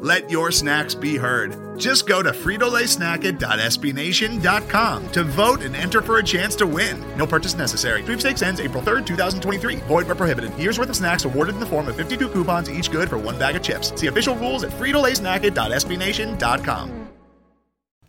Let your snacks be heard. Just go to fritolaysnacket.sbnation.com to vote and enter for a chance to win. No purchase necessary. Sweepstakes ends April 3rd, 2023. Void where prohibited. Year's worth of snacks awarded in the form of 52 coupons, each good for one bag of chips. See official rules at fritolaysnacket.sbnation.com.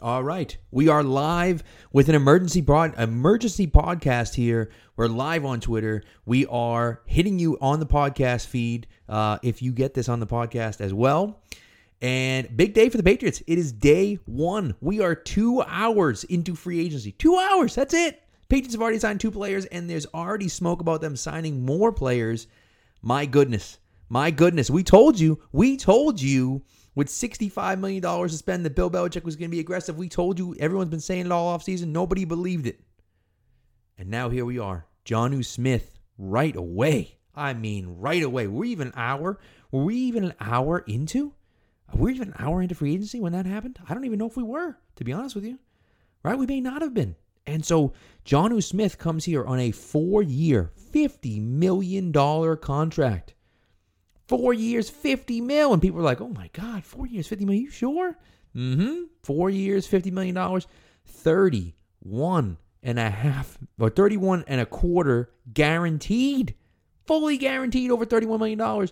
All right, we are live with an emergency broad emergency podcast here. We're live on Twitter. We are hitting you on the podcast feed. Uh, if you get this on the podcast as well, and big day for the Patriots. It is day one. We are two hours into free agency. Two hours. That's it. Patriots have already signed two players, and there's already smoke about them signing more players. My goodness. My goodness. We told you. We told you with $65 million to spend that Bill Belichick was going to be aggressive. We told you. Everyone's been saying it all offseason. Nobody believed it. And now here we are. Jonnu Smith right away. I mean, right away. We're even an hour. Were we even an hour into? Were we even an hour into free agency when that happened? I don't even know if we were, to be honest with you. Right? We may not have been. And so Jonnu Smith comes here on a four year, $50 million contract. Four years, 50 mil. And people are like, oh my God, four years, fifty 50 million. You sure? Mm-hmm. Four years, $50 million, 31 and a half or 31 and a quarter guaranteed. Fully guaranteed over $31 million.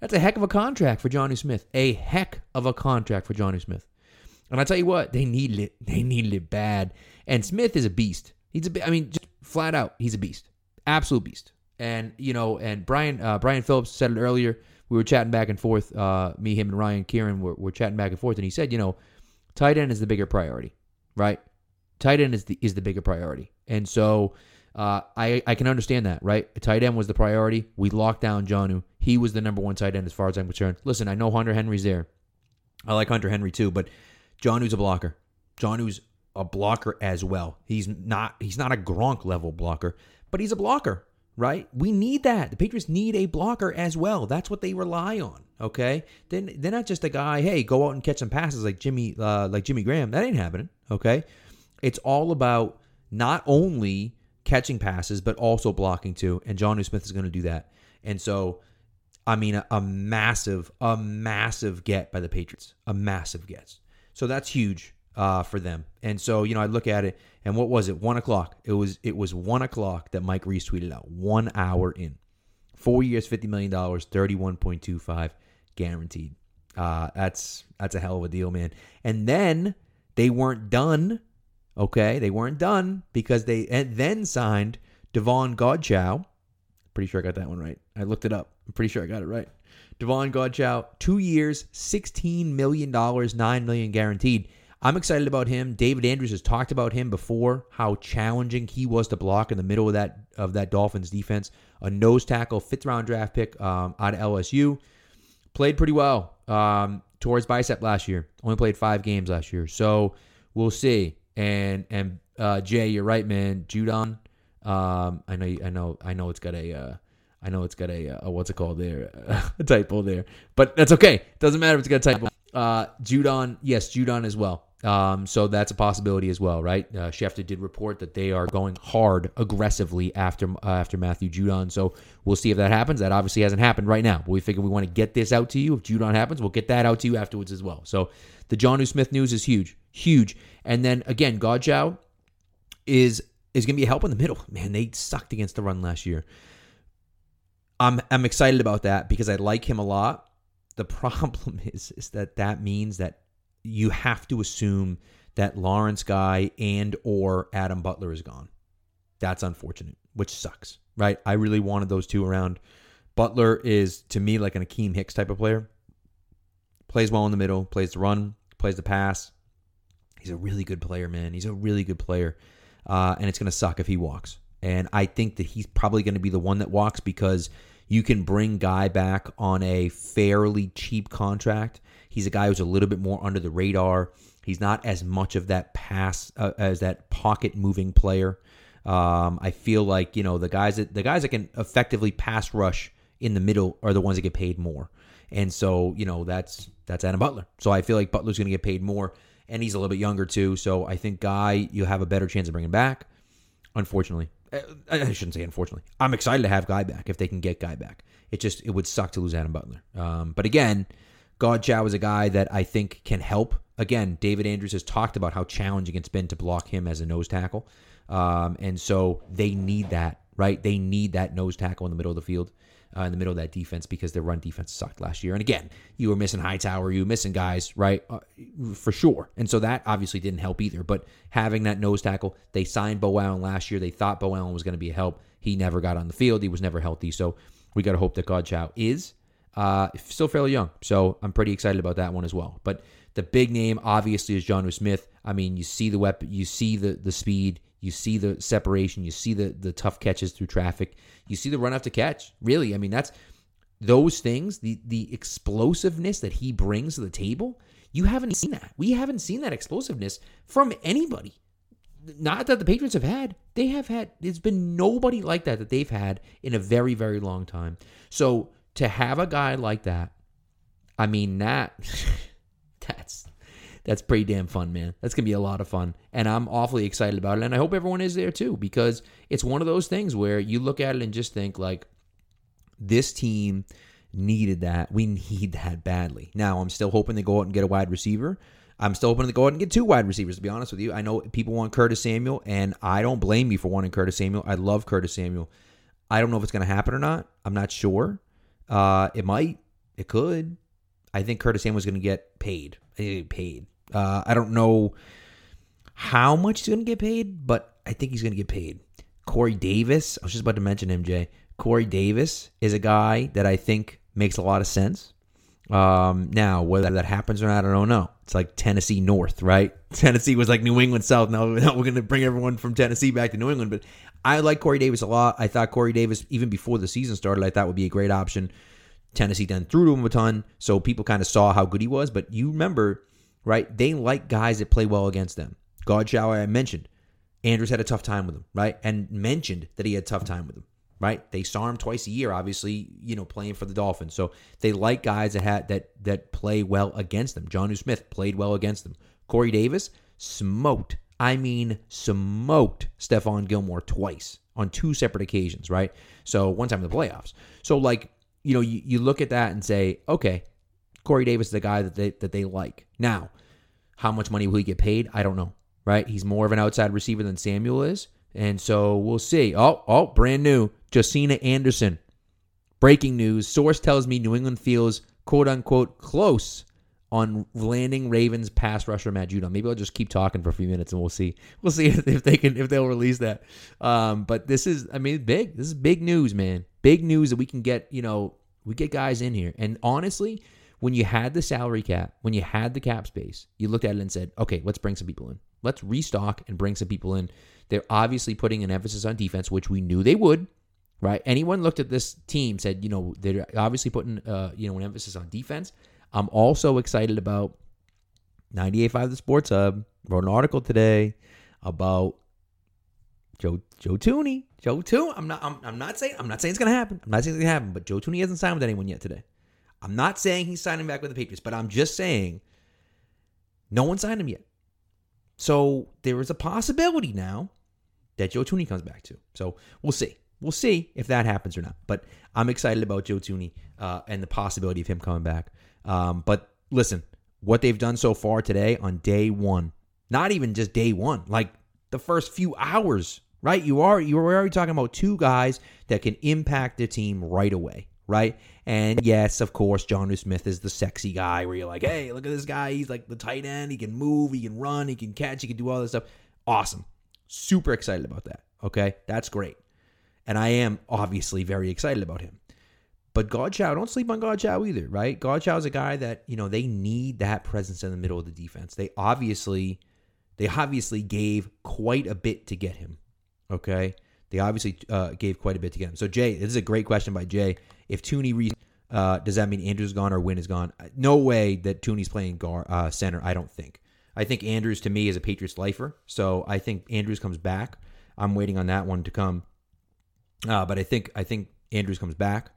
That's a heck of a contract for Jonnu Smith. A heck of a contract for Jonnu Smith. And I tell you what, they needed it. They needed it bad. And Smith is a beast. He's a, I mean, just flat out, he's a beast, absolute beast. And you know, and Brian, uh, Brian Phillips said it earlier. We were chatting back and forth. Uh, me, him, and Ryan Kieran were, were chatting back and forth, and he said, you know, tight end is the bigger priority, right? Tight end is the is the bigger priority, and so uh, I I can understand that, right? Tight end was the priority. We locked down Jonnu. He was the number one tight end as far as I'm concerned. Listen, I know Hunter Henry's there. I like Hunter Henry too, but Jonnu's a blocker. Jonnu's a blocker as well. He's not he's not a Gronk level blocker, but he's a blocker, right? We need that. The Patriots need a blocker as well. That's what they rely on. Okay, then they're not just a guy. Hey, go out and catch some passes like Jimmy uh, like Jimmy Graham. That ain't happening. Okay, it's all about not only catching passes, but also blocking too. And Jonnu Smith is going to do that. And so, I mean, a, a, massive, a massive get by the Patriots, a massive get. So that's huge uh, for them. And so, you know, I look at it, and what was it? One o'clock. It was it was one o'clock that Mike Reiss tweeted out. One hour in, four years, fifty million dollars, thirty-one point two five guaranteed. Uh, that's that's a hell of a deal, man. And then they weren't done Okay, they weren't done because they then signed Devon Godchaux. Pretty sure I got that one right. I looked it up. I'm pretty sure I got it right. Devon Godchaux, two years, $16 million, 9 million guaranteed. I'm excited about him. David Andrews has talked about him before, how challenging he was to block in the middle of that of that Dolphins defense. A nose tackle, fifth round draft pick um, out of LSU. Played pretty well. Um, towards bicep last year. Only played five games last year. So we'll see. And and uh, Jay, you're right, man. Judon. Um, I know, I know, I know. It's got a, uh, I know it's got a, uh, what's it called there, a typo there, but that's okay. Doesn't matter if it's got a typo. Uh, Judon, yes, Judon as well. Um, so that's a possibility as well, right? Uh, Schefter did report that they are going hard, aggressively after uh, after Matthew Judon. So we'll see if that happens. That obviously hasn't happened right now, but we figure we want to get this out to you. If Judon happens, we'll get that out to you afterwards as well. So the Jonnu Smith news is huge, huge. And then again, Godchaux is is going to be a help in the middle. Man, they sucked against the run last year. I'm I'm excited about that because I like him a lot. The problem is is that that means that you have to assume that Lawrence Guy and or Adam Butler is gone. That's unfortunate, which sucks, right? I really wanted those two around. Butler is to me like an Akiem Hicks type of player. Plays well in the middle, plays the run, plays the pass. He's a really good player, man. He's a really good player. Uh, and it's going to suck if he walks. And I think that he's probably going to be the one that walks because You can bring Guy back on a fairly cheap contract. He's a guy who's a little bit more under the radar. He's not as much of that pass uh, as that pocket moving player. Um, I feel like you know the guys that the guys that can effectively pass rush in the middle are the ones that get paid more. And so you know that's that's Adam Butler. So I feel like Butler's going to get paid more, and he's a little bit younger too. So I think Guy you have a better chance of bringing back. Unfortunately, uh, I shouldn't say unfortunately. I'm excited to have Guy back if they can get Guy back. It just it would suck to lose Adam Butler. Um, but again, Godchaux is a guy that I think can help. Again, David Andrews has talked about how challenging it's been to block him as a nose tackle. Um, and so they need that, right? They need that nose tackle in the middle of the field, uh, in the middle of that defense, because their run defense sucked last year. And again, you were missing Hightower, you were missing guys, right? Uh, for sure. And so that obviously didn't help either. But having that nose tackle, they signed Beau Allen last year. They thought Beau Allen was going to be a help. He never got on the field. He was never healthy. So we got to hope that Godchaux is. Uh, still fairly young. So I'm pretty excited about that one as well. But the big name obviously is Jonnu Smith. I mean, you see the weapon, you see the the speed, you see the separation, you see the the tough catches through traffic, you see the run after catch. Really, I mean, that's those things, the the explosiveness that he brings to the table. You haven't seen that. We haven't seen that explosiveness from anybody. Not that the Patriots have had. They have had. There's been nobody like that that they've had in a very very long time. So to have a guy like that, I mean that that's that's pretty damn fun, man. That's gonna be a lot of fun, and I'm awfully excited about it. And I hope everyone is there too, because it's one of those things where you look at it and just think like, this team needed that. We need that badly. Now I'm still hoping they go out and get a wide receiver. I'm still hoping to go out and get two wide receivers. To be honest with you, I know people want Curtis Samuel, and I don't blame you for wanting Curtis Samuel. I love Curtis Samuel. I don't know if it's going to happen or not. I'm not sure. Uh, it might. It could. I think Curtis Samuel's going to get paid. Paid. Uh, I don't know how much he's going to get paid, but I think he's going to get paid. Corey Davis. I was just about to mention Jay. Corey Davis is a guy that I think makes a lot of sense. Um, now, whether that happens or not, I don't know. It's like Tennessee North, right? Tennessee was like New England South. Now, now we're going to bring everyone from Tennessee back to New England. But I like Corey Davis a lot. I thought Corey Davis, even before the season started, I thought would be a great option. Tennessee then threw to him a ton, so people kind of saw how good he was. But you remember, right? They like guys that play well against them. Godchaux, I mentioned. Andrews had a tough time with him, right? And mentioned that he had a tough time with him, right? They saw him twice a year, obviously, you know, playing for the Dolphins. So they like guys that had that that play well against them. Jonnu Smith played well against them. Corey Davis smoked. I mean, smoked Stephon Gilmore twice on two separate occasions, right? So one time in the playoffs. So like, you know, you, you look at that and say, okay, Corey Davis is the guy that they that they like. Now, how much money will he get paid? I don't know. Right? He's more of an outside receiver than Samuel is. And so we'll see. Oh, oh, brand new. Josina Anderson. Breaking news. Source tells me New England feels quote unquote close on landing Ravens pass rusher Matt Judon. Maybe I'll just keep talking for a few minutes and we'll see. We'll see if they can if they'll release that. Um, but this is I mean big. This is big news, man. Big news that we can get, you know, we get guys in here. And honestly, when you had the salary cap, when you had the cap space, you looked at it and said, okay, let's bring some people in. Let's restock and bring some people in. They're obviously putting an emphasis on defense, which we knew they would, right? Anyone looked at this team said, you know, they're obviously putting, uh, you know, an emphasis on defense. I'm also excited about 98.5 The Sports Hub. Wrote an article today about Joe Joe Thuney. Joe Thuney. I'm not. I'm, I'm not saying. I'm not saying it's gonna happen. I'm not saying it's gonna happen. But Joe Thuney hasn't signed with anyone yet today. I'm not saying he's signing back with the Patriots, but I'm just saying no one signed him yet. So there is a possibility now that Joe Thuney comes back too. So we'll see. We'll see if that happens or not. But I'm excited about Joe Thuney uh, and the possibility of him coming back. Um, but listen, what they've done so far today on day one, not even just day one, like the first few hours, right? You are you are already talking about two guys that can impact the team right away, right? And yes, of course, Jonnu Smith is the sexy guy where you're like, hey, look at this guy. He's like the tight end. He can move, he can run, he can catch, he can do all this stuff. Awesome. Super excited about that. Okay. That's great. And I am obviously very excited about him. But Godchaux, don't sleep on Godchaux either, right? Godchaux is a guy that, you know, they need that presence in the middle of the defense. They obviously, they obviously gave quite a bit to get him. Okay. They obviously uh, gave quite a bit to get him. So Jay, this is a great question by Jay. If Thuney re- uh, does that mean Andrews gone or Wynn is gone? No way that Thuney's playing uh, center. I don't think. I think Andrews to me is a Patriots lifer, so I think Andrews comes back. I'm waiting on that one to come, uh, but I think I think Andrews comes back,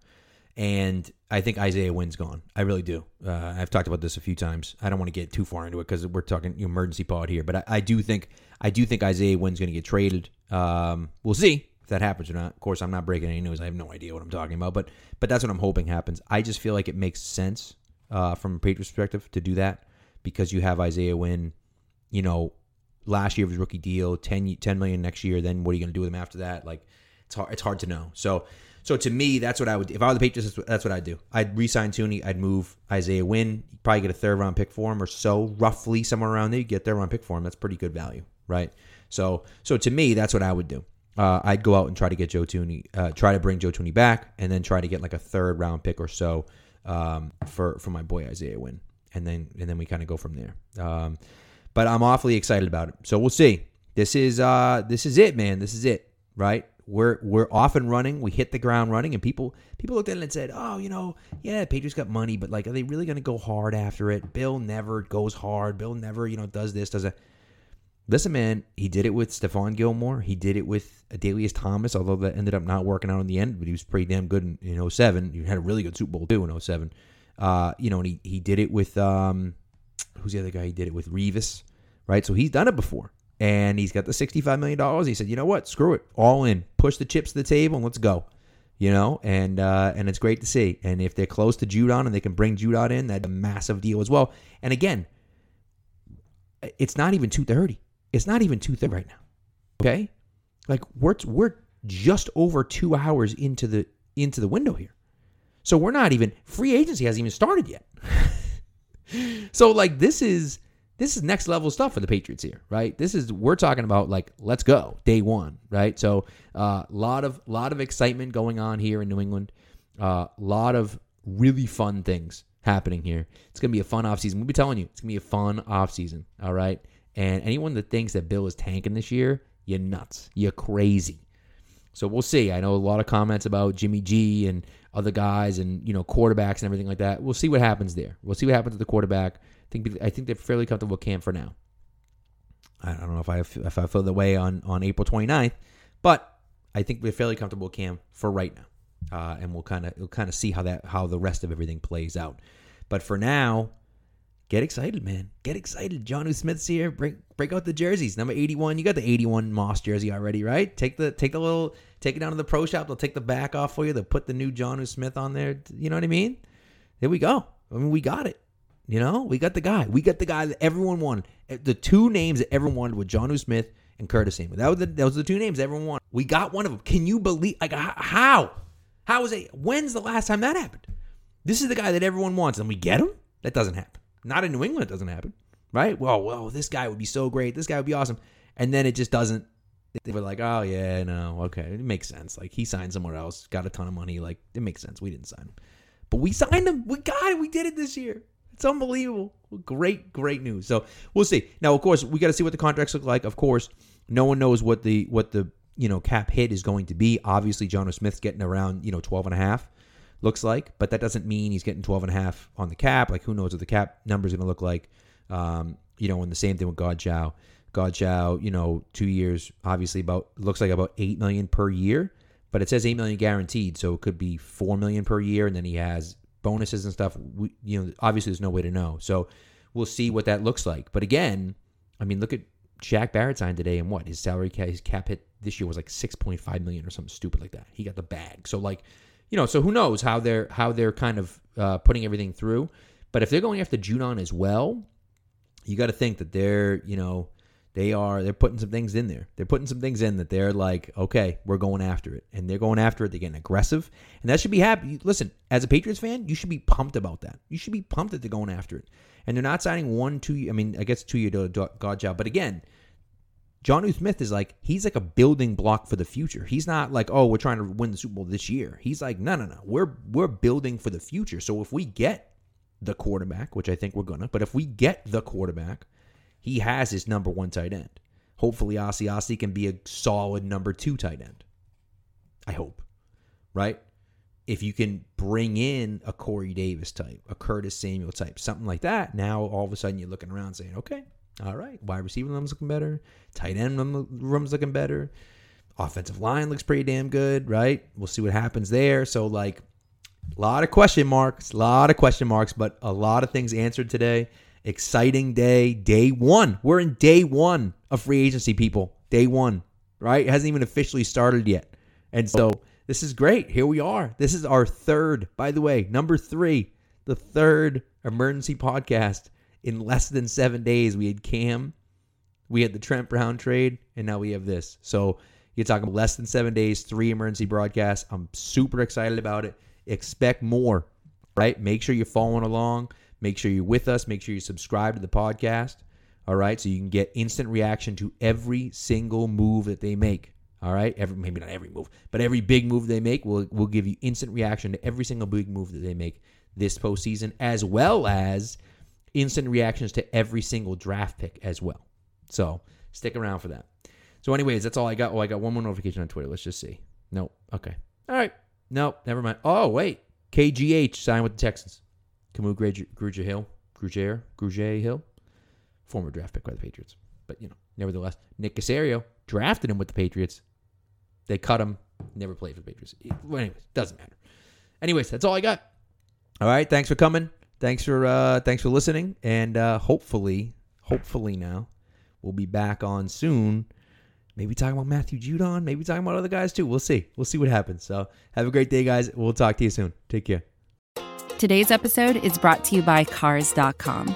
and I think Isaiah Wynn's gone. I really do. Uh, I've talked about this a few times. I don't want to get too far into it because we're talking emergency pod here, but I, I, do think I do think Isaiah Wynn's going to get traded. Um, we'll see if that happens or not. Of course, I'm not breaking any news. I have no idea what I'm talking about, but but that's what I'm hoping happens. I just feel like it makes sense uh, from a Patriots perspective to do that because you have Isaiah Wynn, you know, last year of his rookie deal, 10, 10 million next year. Then what are you going to do with him after that? Like, it's hard, it's hard to know. So, so to me, that's what I would. If I were the Patriots, that's what I'd do. I'd re-sign Thuney. I'd move Isaiah Wynn. Probably get a third round pick for him or so, roughly somewhere around there. You get third round pick for him. That's pretty good value, right? So, so to me, that's what I would do. Uh, I'd go out and try to get Joe Thuney, uh, try to bring Joe Thuney back, and then try to get like a third round pick or so um, for for my boy Isaiah Wynn and then and then we kind of go from there. Um, but I'm awfully excited about it. So we'll see. This is uh this is it, man. This is it, right? We're we're off and running. We hit the ground running, and people people looked at it and said, "Oh, you know, yeah, Patriots got money, but like, are they really going to go hard after it? Bill never goes hard. Bill never, you know, does this, does that." Listen, man, he did it with Stephon Gilmore. He did it with Adalius Thomas, although that ended up not working out in the end, but he was pretty damn good in, in 07. He had a really good Super Bowl, too, in 07. Uh, you know, and he, he did it with um, who's the other guy? He did it with Revis, right? So he's done it before, and he's got the sixty-five million dollars. He said, you know what? Screw it, all in, push the chips to the table, and let's go. You know, and uh, and it's great to see. And if they're close to Judon and they can bring Judon in, that's a massive deal as well. And again, it's not even two thirty. It's not even two thirty right now. Okay, like we're we're just over two hours into the into the window here. So we're not even free agency hasn't even started yet. so like this is this is next level stuff for the Patriots here, right? This is we're talking about like let's go day one, right? So a uh, lot of lot of excitement going on here in New England. A uh, lot of really fun things happening here. It's gonna be a fun offseason. We'll be telling you it's gonna be a fun offseason. All right. And anyone that thinks that Bill is tanking this year, you're nuts. You're crazy. So we'll see. I know a lot of comments about Jimmy G and other guys and you know quarterbacks and everything like that. We'll see what happens there. We'll see what happens with the quarterback. I think I think they're fairly comfortable with Cam for now. I don't know if I if I feel the way on on April 29th, but I think we're fairly comfortable with Cam for right now. Uh, and we'll kind of we'll kind of see how that how the rest of everything plays out. But for now, get excited, man. Get excited. Jonnu Smith's here. Break break out the jerseys. Number 81. You got the 81 Moss jersey already, right? Take the take the little take it down to the pro shop. They'll take the back off for you. They'll put the new Jonnu Smith on there. You know what I mean? There we go. I mean, we got it. You know, we got the guy. We got the guy that everyone wanted. Eh, the two names that everyone wanted were Jonnu Smith and Curtis Samuel. That was the was the two names everyone wanted. We got one of them. Can you believe? Like how? How is it? When's the last time that happened? This is the guy that everyone wants, and we get him. That doesn't happen. Not in New England, it doesn't happen, right? Well, well, this guy would be so great. This guy would be awesome, and then it just doesn't. They were like, oh yeah, no, okay, it makes sense. Like he signed somewhere else, got a ton of money. Like it makes sense. We didn't sign him, but we signed him. We got it. We did it this year. It's unbelievable. Great, great news. So we'll see. Now, of course, we got to see what the contracts look like. Of course, no one knows what the what the you know cap hit is going to be. Obviously, Jonnu Smith's getting around you know 12 and a half looks like, but that doesn't mean he's getting 12 and a half on the cap. Like, who knows what the cap number is going to look like? Um, you know, and the same thing with Godchaux. God Chow, you know, two years, obviously about looks like about eight million per year, but it says eight million guaranteed, so it could be four million per year, and then he has bonuses and stuff. We, you know, obviously there's no way to know, so we'll see what that looks like. But again, I mean, look at Shaq Barrett signed today, and what his salary cap, his cap hit this year was like six point five million or something stupid like that. He got the bag, so like you know, so who knows how they're how they're kind of uh, putting everything through. But if they're going after Judon as well, you got to think that they're you know they are they're putting some things in there. They're putting some things in that they're like, okay, we're going after it, and they're going after it. They're getting aggressive, and that should be happy. Listen, as a Patriots fan, you should be pumped about that. You should be pumped that they're going after it, and they're not signing one, two. I mean, I guess two year Godchaux, but again, Jonnu Smith is like he's like a building block for the future. He's not like, oh, we're trying to win the Super Bowl this year. He's like, no, no, no. We're we're building for the future. So if we get the quarterback, which I think we're gonna, but if we get the quarterback, he has his number one tight end. Hopefully Asiasi can be a solid number two tight end. I hope, right? If you can bring in a Corey Davis type, a Curtis Samuel type, something like that, now all of a sudden you're looking around saying, okay, all right, wide receiver room's looking better, tight end room's looking better, offensive line looks pretty damn good, right? We'll see what happens there. So, like, a lot of question marks, a lot of question marks, but a lot of things answered today. Exciting day, day one. We're in day one of free agency, people. Day one, right? It hasn't even officially started yet. And so this is great. Here we are. This is our third, by the way, number three, the third emergency podcast in less than seven days. We had Cam, we had the Trent Brown trade, and now we have this. So you're talking less than seven days, three emergency broadcasts. I'm super excited about it. Expect more, right? Make sure you're following along. Make sure you're with us. Make sure you subscribe to the podcast. All right. So you can get instant reaction to every single move that they make. All right. Every maybe not every move, but every big move they make will will give you instant reaction to every single big move that they make this postseason, as well as instant reactions to every single draft pick as well. So stick around for that. So, anyways, that's all I got. Oh, I got one more notification on Twitter. Let's just see. Nope. Okay. All right. Nope. Never mind. Oh, wait. KGH signed with the Texans. Kamu Grugier Hill. Grugier. Grugier Hill. Former draft pick by the Patriots. But, you know, nevertheless, Nick Caserio drafted him with the Patriots. They cut him. Never played for the Patriots. Well, anyways, doesn't matter. Anyways, that's all I got. All right. Thanks for coming. Thanks for uh thanks for listening. And uh hopefully, hopefully now, we'll be back on soon Maybe talking about Matthew Judon. Maybe talking about other guys too. We'll see. We'll see what happens. So have a great day, guys. We'll talk to you soon. Take care. Today's episode is brought to you by Cars.com.